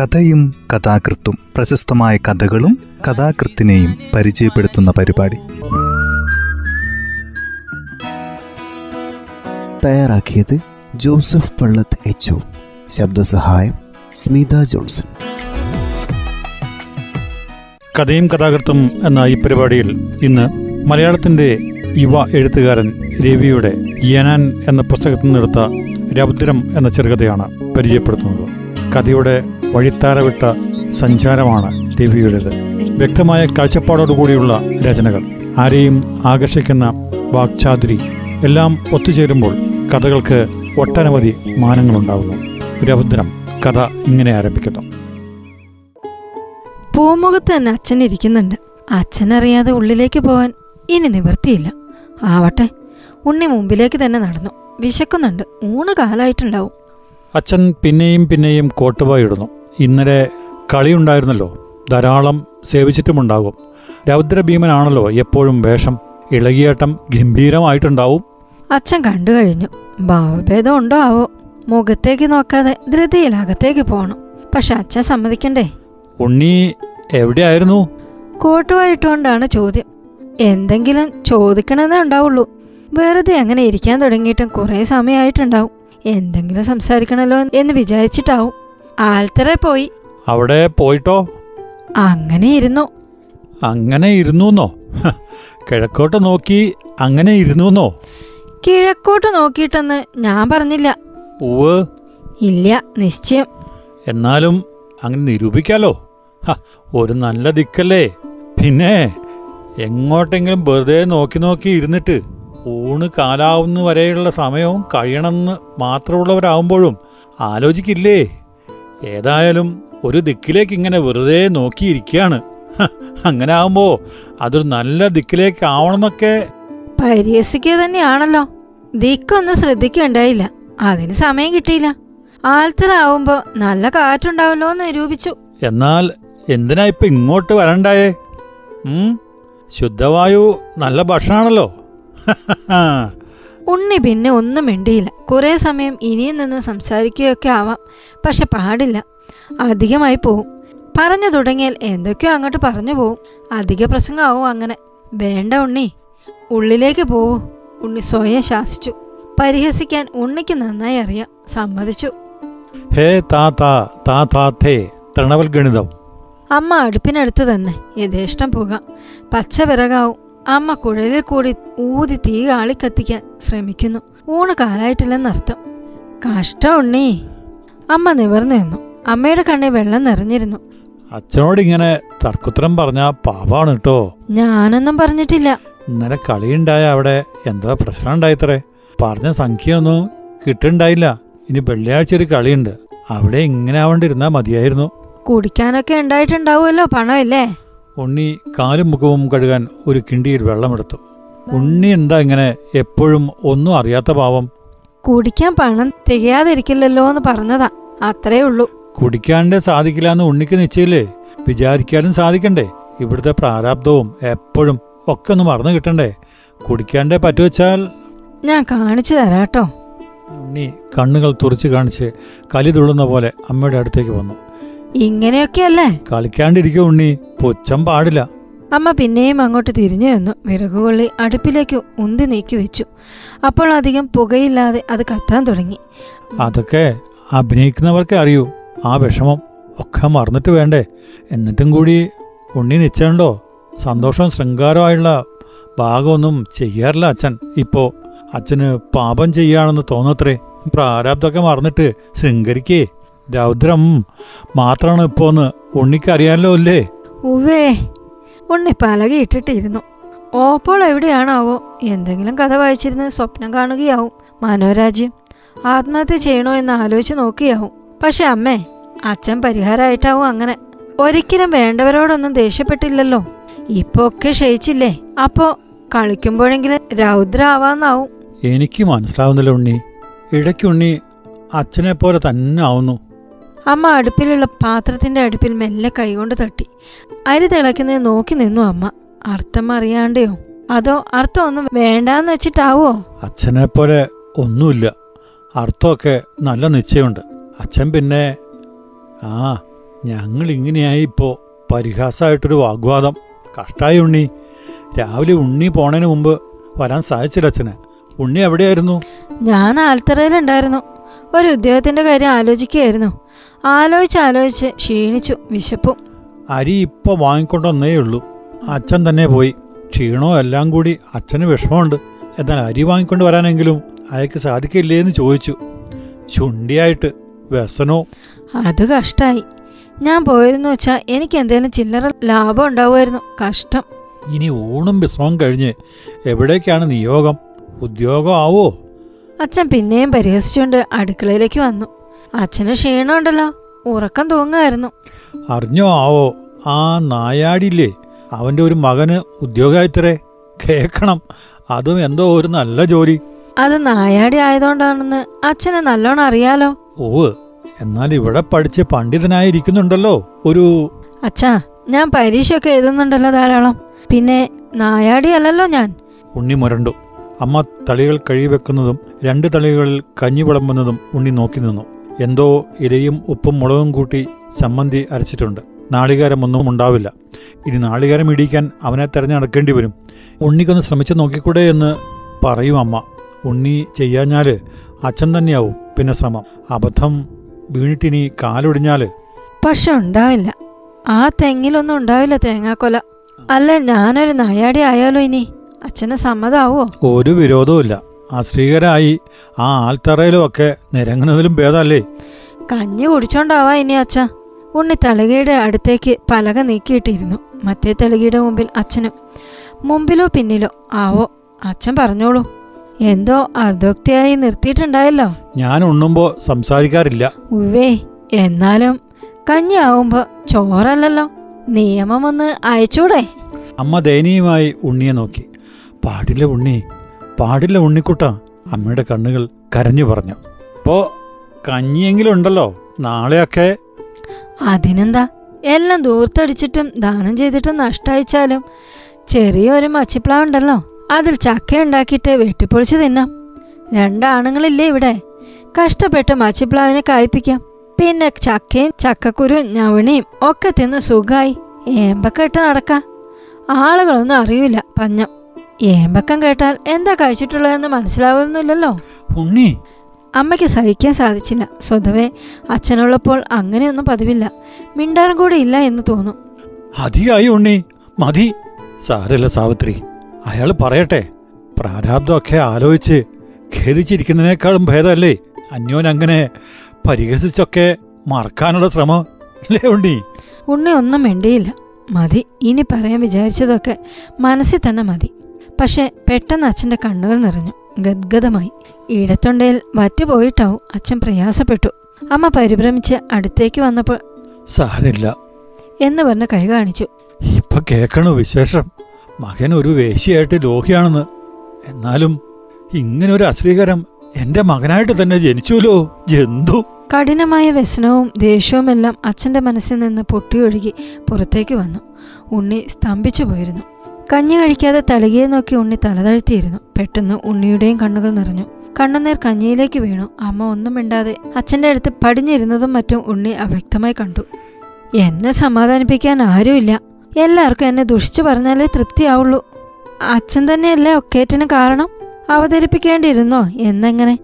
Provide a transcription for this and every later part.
കഥയും കഥാകൃത്തും പ്രശസ്തമായ കഥകളും കഥാകൃത്തിനെയും പരിചയപ്പെടുത്തുന്ന പരിപാടി. തയ്യാറാക്കിയത് ജോസഫ് പള്ളത്ത് എച്ച് ശബ്ദസഹായം സ്മിത ജോൺസൺ. കഥയും കഥാകൃത്തും എന്ന ഈ പരിപാടിയിൽ ഇന്ന് മലയാളത്തിന്റെ യുവ എഴുത്തുകാരൻ രവിയുടെ യനാൻ എന്ന പുസ്തകത്തിൽ നിന്നെടുത്ത രൗദ്രം എന്ന ചെറുകഥയാണ് പരിചയപ്പെടുത്തുന്നത്. കഥയുടെ വഴിത്താരവിട്ട സഞ്ചാരമാണ് ദേവിയുടേത് വ്യക്തമായ കാഴ്ചപ്പാടോടുകൂടിയുള്ള രചനകൾ. ആരെയും ആകർഷിക്കുന്ന വാക്ചാതുരി. എല്ലാം ഒത്തുചേരുമ്പോൾ കഥകൾക്ക് ഒട്ടനവധി മാനങ്ങളുണ്ടാകുന്നു രൗദ്രം കഥ ഇങ്ങനെ ആരംഭിക്കുന്നു പൂമുഖത്ത് തന്നെ അച്ഛൻ ഇരിക്കുന്നുണ്ട്. അച്ഛനറിയാതെ ഉള്ളിലേക്ക് പോവാൻ ഇനി നിവൃത്തിയില്ല. ആവട്ടെ ഉണ്ണി മുമ്പിലേക്ക് തന്നെ നടന്നു. വിശക്കുന്നുണ്ട്. ഊണ് കാലായിട്ടുണ്ടാവും. അച്ഛൻ പിന്നെയും പിന്നെയും കോട്ടുപോയിടുന്നു ഇന്നലെ കളിയുണ്ടായിരുന്നല്ലോ. ധാരാളം സേവിച്ചിട്ടുമുണ്ടാകും. രൗദ്രഭീമനാണല്ലോ എപ്പോഴും വേഷം. ഇളകിയേട്ടം ഗംഭീരമായിട്ടുണ്ടാവും. അച്ഛൻ കണ്ടു കഴിഞ്ഞു ഭാവഭേദം ഉണ്ടോ ആവോ മുഖത്തേക്ക് നോക്കാതെ ധൃതിയിൽ അകത്തേക്ക് പോകണം പക്ഷെ അച്ഛൻ സമ്മതിക്കണ്ടേ? ഉണ്ണി എവിടെയായിരുന്നു? കോട്ടുവായിട്ടുകൊണ്ടാണ് ചോദ്യം. എന്തെങ്കിലും ചോദിക്കണമെന്നേ ഉണ്ടാവുള്ളൂ. വെറുതെ അങ്ങനെ ഇരിക്കാൻ തുടങ്ങിയിട്ടും കുറേ സമയമായിട്ടുണ്ടാവും. എന്തെങ്കിലും സംസാരിക്കണല്ലോ എന്ന് വിചാരിച്ചിട്ടാവും. ആൽത്തറ പോയി. അവിടെ പോയിട്ടോ? അങ്ങനെ ഇരുന്നു. അങ്ങനെ ഇരുന്നുന്നോ? കിഴക്കോട്ട് നോക്കി അങ്ങനെ ഇരുന്നുന്നോ? കിഴക്കോട്ട് നോക്കിയിട്ടെന്ന് ഞാൻ പറഞ്ഞില്ല. ഉവ് ഇല്ല നിശ്ചയം. എന്നാലും അങ്ങനെ നിരൂപിക്കാലോ. ഒരു നല്ല ദിക്കല്ലേ. പിന്നെ എങ്ങോട്ടെങ്കിലും വെറുതെ നോക്കി നോക്കി ഇരുന്നിട്ട് ഊണ് കാലാവുന്ന വരെയുള്ള സമയവും കഴിയണമെന്ന് മാത്രമുള്ളവരാകുമ്പോഴും ആലോചിക്കില്ലേ? ഏതായാലും ഒരു ദിക്കിലേക്ക് ഇങ്ങനെ വെറുതെ നോക്കിയിരിക്കുകയാണ്. അങ്ങനെ ആവുമ്പോ അതൊരു നല്ല ദിക്കിലേക്ക് ആവണമെന്നൊക്കെ പരിഹസിക്കുക തന്നെയാണല്ലോ. ദിക്കൊന്നും ശ്രദ്ധിക്കണ്ടായില്ല. അതിന് സമയം കിട്ടിയില്ല. ആൽത്തറ ആവുമ്പോ നല്ല കാറ്റുണ്ടാവല്ലോ എന്ന് നിരൂപിച്ചു. എന്നാൽ എന്തിനാ ഇപ്പൊ ഇങ്ങോട്ട് വരണ്ടായേ? ശുദ്ധവായു നല്ല ഭക്ഷണമാണല്ലോ ഉണ്ണി പിന്നെ ഒന്നും മിണ്ടിയില്ല. കുറേ സമയം ഇനിയും നിന്ന് സംസാരിക്കുകയൊക്കെ ആവാം. പക്ഷെ പാടില്ല. അധികമായി പോവും. പറഞ്ഞു തുടങ്ങിയാൽ എന്തൊക്കെയോ അങ്ങോട്ട് പറഞ്ഞു പോവും. അധിക പ്രസംഗമാവും അങ്ങനെ. വേണ്ട ഉണ്ണി. ഉള്ളിലേക്ക് പോവൂ. ഉണ്ണി സ്വയം ശാസിച്ചു. പരിഹസിക്കാൻ ഉണ്ണിക്ക് നന്നായി അറിയാം. സമ്മതിച്ചു. ഹേ താതാ താതാത്തേ തൃണവൽ ഗണിതം അമ്മ അടുപ്പിനടുത്ത് തന്നെ. യഥേഷ്ടം പുക. പച്ച വിറകാവും. അമ്മ കുഴലിൽ കൂടി ഊതി തീ കാളി കത്തിക്കാൻ ശ്രമിക്കുന്നു. ഊണ് കാലായിട്ടില്ലെന്നർത്ഥം കഷ്ടം ഉണ്ണി. അമ്മ നിവർന്നു നിന്നു. അമ്മയുടെ കണ്ണിൽ വെള്ളം നിറഞ്ഞിരുന്നു. അച്ഛനോട് ഇങ്ങനെ തർക്കുത്തരം പറഞ്ഞ പാപാണ് കേട്ടോ. ഞാനൊന്നും പറഞ്ഞിട്ടില്ല. ഇന്നലെ കളിയുണ്ടായ അവിടെ എന്താ പ്രശ്നം ഉണ്ടായിത്രേ പറഞ്ഞ സംഖ്യയൊന്നും കിട്ടുണ്ടായില്ല ഇനി വെള്ളിയാഴ്ച ഒരു കളിയുണ്ട്. അവിടെ ഇങ്ങനെ ആവേണ്ടിരുന്നാ മതിയായിരുന്നു. കുടിക്കാനൊക്കെ ഉണ്ടായിട്ടുണ്ടാവുമല്ലോ പണമില്ലേ? ഉണ്ണി കാലും മുഖവും കഴുകാൻ ഒരു കിണ്ടിയിൽ വെള്ളമെടുത്തു. ഉണ്ണി എന്താ ഇങ്ങനെ എപ്പോഴും ഒന്നും അറിയാത്ത പാവം? കുടിക്കാൻ പണം തികയാതിരിക്കില്ലല്ലോ എന്ന് പറഞ്ഞതാ. അത്രേ ഉള്ളൂ. കുടിക്കാണ്ടേ സാധിക്കില്ല എന്ന് ഉണ്ണിക്ക് നിശ്ചയില്ലേ? വിചാരിക്കാനും സാധിക്കണ്ടേ? ഇവിടുത്തെ പ്രാരാബ്ദവും എപ്പോഴും ഒക്കെ ഒന്ന് മറന്നു കിട്ടണ്ടേ? കുടിക്കാണ്ടേ പറ്റുവച്ചാൽ? ഞാൻ കാണിച്ചു തരാട്ടോ. ഉണ്ണി കണ്ണുകൾ തുറച്ചു കാണിച്ച് കലി തുള്ളുന്ന പോലെ അമ്മയുടെ അടുത്തേക്ക് വന്നു. ഇങ്ങനെയൊക്കെയല്ലേ? കളിക്കാണ്ടിരിക്കും ഉണ്ണി. പുച്ഛം പാടില്ല. അമ്മ പിന്നെയും അങ്ങോട്ട് തിരിഞ്ഞു വന്നു വിറകുകൊള്ളി അടുപ്പിലേക്ക് ഉന്തി നീക്കി വെച്ചു. അപ്പോൾ അധികം പുകയില്ലാതെ അത് കത്താൻ തുടങ്ങി. അതൊക്കെ അഭിനയിക്കുന്നവർക്കേ അറിയൂ. ആ വിഷമം ഒക്കെ മറന്നിട്ട് വേണ്ടേ? എന്നിട്ടും കൂടി ഉണ്ണി നിശ്ചയുണ്ടോ സന്തോഷവും ശൃംഗാരമായുള്ള ഭാഗമൊന്നും ചെയ്യാറില്ല അച്ഛൻ. ഇപ്പോ അച്ഛന് പാപം ചെയ്യാണെന്ന് തോന്നത്രേ. പ്രാരാബ്ദമൊക്കെ മറന്നിട്ട് ശൃംഗരിക്കേ. രൗദ്രം. മാത്രമാണ് ഇപ്പോന്ന്. ഉണ്ണിക്കറിയാലോ അല്ലേ? ഉവേ ഉണ്ണി പലകി ഇട്ടിട്ടിരുന്നു. ഓപ്പോൾ എവിടെയാണാവോ? എന്തെങ്കിലും കഥ വായിച്ചിരുന്ന് സ്വപ്നം കാണുകയാവും മനോരാജ്യം. ആത്മഹത്യ ചെയ്യണോ എന്ന് ആലോചിച്ച് നോക്കിയാവും. പക്ഷെ അമ്മേ അച്ഛൻ പരിഹാരമായിട്ടാവും അങ്ങനെ. ഒരിക്കലും വേണ്ടവരോടൊന്നും ദേഷ്യപ്പെട്ടില്ലല്ലോ. ഇപ്പൊ ഒക്കെ ക്ഷയിച്ചില്ലേ? അപ്പോ കളിക്കുമ്പോഴെങ്കിലും രൗദ്ര ആവാന്നാവും എനിക്ക് മനസ്സിലാവുന്നില്ല ഉണ്ണി. ഇടയ്ക്ക് ഉണ്ണി അച്ഛനെ പോലെ തന്നെ ആവുന്നു. അമ്മ അടുപ്പിലുള്ള പാത്രത്തിന്റെ അടുപ്പിൽ മെല്ലെ കൈകൊണ്ട് തട്ടി. അരി തിളയ്ക്കുന്നത് നോക്കി നിന്നു അമ്മ. അർത്ഥം അറിയാണ്ടയോ? അതോ അർത്ഥം ഒന്നും വേണ്ടാന്ന് വെച്ചിട്ടാവോ? അച്ഛനെ പോലെ ഒന്നുമില്ല. അർത്ഥമൊക്കെ നല്ല നിശ്ചയമുണ്ട്. അച്ഛൻ പിന്നെ ആ ഞങ്ങൾ ഇങ്ങനെയായി ഇപ്പോൾ പരിഹാസമായിട്ടൊരു വാഗ്വാദം. കഷ്ടായി ഉണ്ണി. രാവിലെ ഉണ്ണി പോണതിന് മുമ്പ് വരാൻ സാധിച്ചില്ല അച്ഛന്. ഉണ്ണി എവിടെയായിരുന്നു? ഞാൻ ആൽത്തറയിലുണ്ടായിരുന്നു. ഒരു ഉദ്യോഗത്തിന്റെ കാര്യം ആലോചിക്കുകയായിരുന്നു. ആലോചിച്ച് ആലോചിച്ച് ക്ഷീണിച്ചു വിശപ്പും. അരി ഇപ്പോൾ വാങ്ങിക്കൊണ്ടുവന്നേ ഉള്ളൂ അച്ഛൻ തന്നെ പോയി. ക്ഷീണോ എല്ലാം കൂടി അച്ഛന് വിഷമമുണ്ട്. എന്നാൽ അരി വാങ്ങിക്കൊണ്ട് വരാനെങ്കിലും അയാൾക്ക് സാധിക്കില്ലേ എന്ന് ചോദിച്ചു. ചുണ്ടിയായിട്ട് വ്യസനോ? അത് കഷ്ടായി. ഞാൻ പോയിരുന്നു വെച്ചാൽ എനിക്ക് എന്തെങ്കിലും ചില്ലറ ലാഭം ഉണ്ടാവുമായിരുന്നു. കഷ്ടം. ഇനി ഊണും വിശ്രമം കഴിഞ്ഞ് എവിടേക്കാണ് നിയോഗം? ഉദ്യോഗം ആവോ? അച്ഛൻ പിന്നെയും പരിഹസിച്ചുകൊണ്ട് അടുക്കളയിലേക്ക് വന്നു. അച്ഛന് ക്ഷീണമുണ്ടല്ലോ. ഉറക്കം തൂങ്ങായിരുന്നു അറിഞ്ഞോ ആവോ? ആ നായാടിയില്ലേ? അവന്റെ ഒരു മകന് ഉദ്യോഗായത്തരേ. കേക്കണം. അതും എന്തോ ഒരു നല്ല ജോലി. അത് നായാടി ആയതുകൊണ്ടാണെന്ന് അച്ഛനെ നല്ലോണം അറിയാലോ. ഓവ് എന്നാൽ ഇവിടെ പഠിച്ച് പണ്ഡിതനായിരിക്കുന്നുണ്ടല്ലോ ഒരു അച്ഛാ ഞാൻ പരീക്ഷയൊക്കെ എഴുതുന്നുണ്ടല്ലോ ധാരാളം. പിന്നെ നായാടി അല്ലല്ലോ ഞാൻ. ഉണ്ണി മുരണ്ടു. അമ്മ തളികൾ കഴിവെക്കുന്നതും രണ്ട് തളികളിൽ കഞ്ഞി വിളമ്പുന്നതും ഉണ്ണി നോക്കി നിന്നു. എന്തോ ഇലയും ഉപ്പും മുളകും കൂട്ടി ചമ്മന്തി അരച്ചിട്ടുണ്ട്. നാളികാരമൊന്നും ഉണ്ടാവില്ല. ഇനി നാളികാരം ഇടിക്കാൻ അവനെ തെരഞ്ഞു നടക്കേണ്ടി വരും. ഉണ്ണിക്കൊന്ന് ശ്രമിച്ചു നോക്കിക്കൂടെ എന്ന് പറയും അമ്മ. ഉണ്ണി ചെയ്യാഞ്ഞാൽ അച്ഛൻ തന്നെയാവും പിന്നെ ശ്രമം. അബദ്ധം വീണിട്ടിനി കാലൊടിഞ്ഞാൽ? പക്ഷെ ഉണ്ടാവില്ല. ആ തെങ്ങിലൊന്നും ഉണ്ടാവില്ല തേങ്ങാക്കൊല. അല്ല ഞാനൊരു നായാടി ആയാലോ ഇനി? അച്ഛന് സമ്മതാവോ? ഒരു വിരോധവുമില്ല അശ്രീകരായി ആ ആൽത്തറയിലും ഒക്കെ നിരങ്ങുന്നതിലും ഭേദമല്ലേ? കഞ്ഞി കുടിച്ചോണ്ടാവാ ഇനി അച്ഛ. ഉണ്ണി തളികയുടെ അടുത്തേക്ക് പലക നീക്കിയിട്ടിരുന്നു. മറ്റേ തളികയുടെ മുമ്പിൽ അച്ഛനും. മുമ്പിലോ പിന്നിലോ? ആവോ? അച്ഛൻ പറഞ്ഞോളൂ. എന്തോ അർദ്ധോക്തിയായി നിർത്തിയിട്ടുണ്ടായല്ലോ. ഞാൻ ഉണ്ണുമ്പോ സംസാരിക്കാറില്ല. ഉവേ എന്നാലും കഞ്ഞി ആവുമ്പോ ചോറല്ലല്ലോ. നിയമം ഒന്ന് അയച്ചൂടെ? അമ്മ ദയനീയമായി ഉണ്ണിയെ നോക്കി. പാടില്ല ഉണ്ണി. പാടില്ല ഉണ്ണിക്കുട്ട. അമ്മയുടെ കണ്ണുകൾ കരഞ്ഞു പറഞ്ഞു. ഇപ്പോ കഞ്ഞിയെങ്കിലും ഉണ്ടല്ലോ. നാളെയൊക്കെ. അതിനെന്താ? എല്ലാം ദൂർത്തടിച്ചിട്ടും ദാനം ചെയ്തിട്ടും നഷ്ടായിച്ചാലും ചെറിയൊരു മച്ചിപ്ലാവുണ്ടല്ലോ അതിൽ ചക്ക ഉണ്ടാക്കിയിട്ട് വെട്ടിപ്പൊളിച്ച് തിന്നാം. രണ്ടാണുങ്ങളില്ലേ ഇവിടെ. കഷ്ടപ്പെട്ട് മച്ചിപ്ലാവിനെ കായ്പ്പിക്കാം പിന്നെ ചക്കയും ചക്കക്കുരും ഞവണിയും ഒക്കെ തിന്ന് സുഖായി. ഏമ്പക്കെട്ട് നടക്കാം. ആളുകളൊന്നും അറിയില്ല പഞ്ഞം. ഏമ്പക്കം കേട്ടാൽ എന്താ കഴിച്ചിട്ടുള്ളതെന്ന് മനസ്സിലാവുന്നില്ലല്ലോ ഉണ്ണി. അമ്മയ്ക്ക് സഹിക്കാൻ സാധിച്ചില്ല. സ്വതവേ അച്ഛനുള്ളപ്പോൾ അങ്ങനെയൊന്നും പതിവില്ല. മിണ്ടാനും കൂടെ ഇല്ല എന്ന് തോന്നും. അധികായി ഉണ്ണി. മതി. സാരല്ല സാവിത്രി. അയാൾ പറയട്ടെ. പ്രാരാബ്ദമൊക്കെ ആലോചിച്ച് ഖേദിച്ചിരിക്കുന്നതിനേക്കാളും ഭേദമല്ലേ? അന്യോൻ അങ്ങനെ പരിഹസിച്ചൊക്കെ മറക്കാനുള്ള ശ്രമം അല്ലേ ഉണ്ണി? ഉണ്ണി ഒന്നും മിണ്ടിയില്ല. മതി. ഇനി പറയാൻ വിചാരിച്ചതൊക്കെ മനസ്സിൽ തന്നെ മതി. പക്ഷെ പെട്ടെന്ന് അച്ഛന്റെ കണ്ണുകൾ നിറഞ്ഞു. ഗദ്ഗതമായി ഈടത്തൊണ്ടയിൽ വറ്റുപോയിട്ടാവും അച്ഛൻ പ്രയാസപ്പെട്ടു. അമ്മ പരിഭ്രമിച്ച് അടുത്തേക്ക് വന്നപ്പോൾ സാരില്ല എന്ന് പറഞ്ഞ് കൈ കാണിച്ചു. ഇപ്പൊ കേക്കണു വിശേഷം? മകൻ ഒരു വേശിയായിട്ട് ലോഹിയാണെന്ന്. എന്നാലും ഇങ്ങനെ ഒരു അശ്രീകരം എന്റെ മകനായിട്ട് തന്നെ ജനിച്ചുല്ലോ. ജന്തു. കഠിനമായ വ്യസനവും ദേഷ്യവുമെല്ലാം അച്ഛന്റെ മനസ്സിൽ നിന്ന് പൊട്ടിയൊഴുകി പുറത്തേക്ക് വന്നു. ഉണ്ണി സ്തംഭിച്ചു പോയിരുന്നു കഞ്ഞി കഴിക്കാതെ തളികയെ നോക്കി ഉണ്ണി തലതാഴ്ത്തിയിരുന്നു പെട്ടെന്ന് ഉണ്ണിയുടെയും കണ്ണുകൾ നിറഞ്ഞു. കണ്ണുനീർ കഞ്ഞിയിലേക്ക് വീണു. അമ്മ ഒന്നും മിണ്ടാതെ അച്ഛന്റെ അടുത്ത് പടിഞ്ഞിരുന്നതും മറ്റും ഉണ്ണി അവ്യക്തമായി കണ്ടു. എന്നെ സമാധാനിപ്പിക്കാൻ ആരുമില്ല. എല്ലാവർക്കും എന്നെ ദുഷിച്ചു പറഞ്ഞാലേ തൃപ്തിയാവുള്ളൂ. അച്ഛൻ തന്നെയല്ലേ ഒക്കേറ്റിന് കാരണം? അവതരിപ്പിക്കേണ്ടിയിരുന്നോ? എന്നെങ്ങനെ?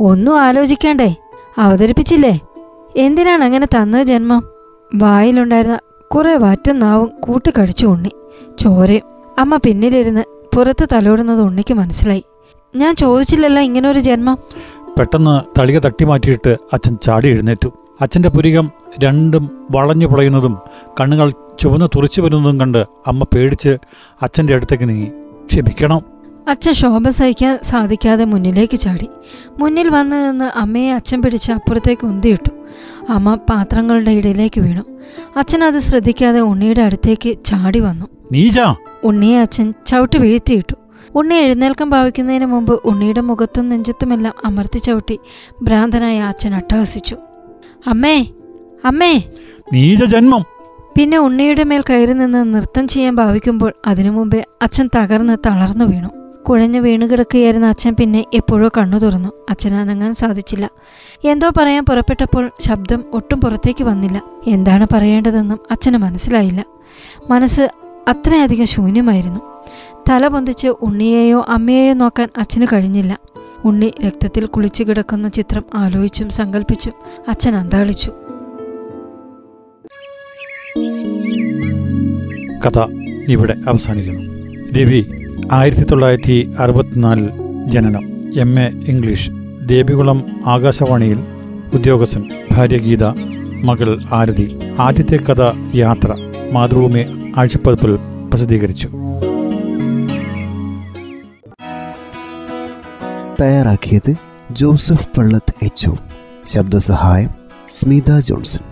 ഒന്നും ആലോചിക്കേണ്ടേ? അവതരിപ്പിച്ചില്ലേ? എന്തിനാണ് അങ്ങനെ തന്നത് ജന്മം? വായിലുണ്ടായിരുന്ന കുറേ വാറ്റും നാവും കൂട്ടിക്കടിച്ചു ഉണ്ണി. ചോരയും അമ്മ പിന്നിലിരുന്ന് പുറത്ത് തലോടുന്നത് ഉണ്ണിക്ക് മനസ്സിലായി. ഞാൻ ചോദിച്ചില്ലല്ല ഇങ്ങനെ ഒരു ജന്മം? പെട്ടെന്ന് തളിക തട്ടി മാറ്റിയിട്ട് അച്ഛൻ ചാടി എഴുന്നേറ്റു. അച്ഛന്റെ പുരികം രണ്ടും വളഞ്ഞു പുളയുന്നതും കണ്ണുകൾ ചുവന്ന് തുറച്ചു വരുന്നതും കണ്ട് അമ്മ പേടിച്ച് അച്ഛന്റെ അടുത്തേക്ക് നീങ്ങി. ക്ഷമിക്കണം. അച്ഛൻ ശോഭ സഹിക്കാൻ സാധിക്കാതെ മുന്നിലേക്ക് ചാടി. മുന്നിൽ വന്നു നിന്ന് അമ്മയെ അച്ഛൻ പിടിച്ച് അപ്പുറത്തേക്ക് ഉന്തിയിട്ടു. അമ്മ പാത്രങ്ങളുടെ ഇടയിലേക്ക് വീണു. അച്ഛൻ അത് ശ്രദ്ധിക്കാതെ ഉണ്ണിയുടെ അടുത്തേക്ക് ചാടി വന്നു. നീജാ! ഉണ്ണിയെ അച്ഛൻ ചവിട്ടി വീഴ്ത്തിയിട്ടു. ഉണ്ണി എഴുന്നേൽക്കാൻ ഭാവിക്കുന്നതിന് മുമ്പ് ഉണ്ണിയുടെ മുഖത്തും നെഞ്ചത്തുമെല്ലാം അമർത്തി ചവിട്ടി ഭ്രാന്തനായ അച്ഛൻ അട്ടഹസിച്ചു. അമ്മേ അമ്മേ! നീജ ജന്മം! പിന്നെ ഉണ്ണിയുടെ മേൽ കയറി നിന്ന് നൃത്തം ചെയ്യാൻ ഭാവിക്കുമ്പോൾ അതിനു മുമ്പേ അച്ഛൻ തകർന്ന് തളർന്നു വീണു. കുഴഞ്ഞു വീണു കിടക്കുകയായിരുന്ന അച്ഛൻ പിന്നെ എപ്പോഴോ കണ്ണു തുറന്നു. അച്ഛൻ അനങ്ങാൻ സാധിച്ചില്ല. എന്തോ പറയാൻ പുറപ്പെട്ടപ്പോൾ ശബ്ദം ഒട്ടും പുറത്തേക്ക് വന്നില്ല. എന്താണ് പറയേണ്ടതെന്നും അച്ഛന് മനസ്സിലായില്ല. മനസ്സ് അത്രയധികം ശൂന്യമായിരുന്നു. തല പൊന്തിച്ച് ഉണ്ണിയെയോ അമ്മയെയോ നോക്കാൻ അച്ഛന് കഴിഞ്ഞില്ല. ഉണ്ണി രക്തത്തിൽ കുളിച്ചു കിടക്കുന്ന ചിത്രം ആലോചിച്ചും സങ്കല്പിച്ചും അച്ഛൻ അന്താളിച്ചു. കഥ ഇവിടെ അവസാനിക്കുന്നു. രവി ആയിരത്തി തൊള്ളായിരത്തി അറുപത്തിനാലിൽ ജനനം. എം. എ. ഇംഗ്ലീഷ്. ദേവികുളം ആകാശവാണിയിൽ ഉദ്യോഗസ്ഥൻ ഭാര്യ ഗീത മകൾ ആരതി. ആദ്യത്തെ കഥ യാത്ര മാതൃഭൂമി ആഴ്ചപ്പതിപ്പിൽ പ്രസിദ്ധീകരിച്ചു. തയ്യാറാക്കിയത് ജോസഫ് പള്ളത്ത് എച്ച് ശബ്ദസഹായം സ്മിത ജോൺസൺ.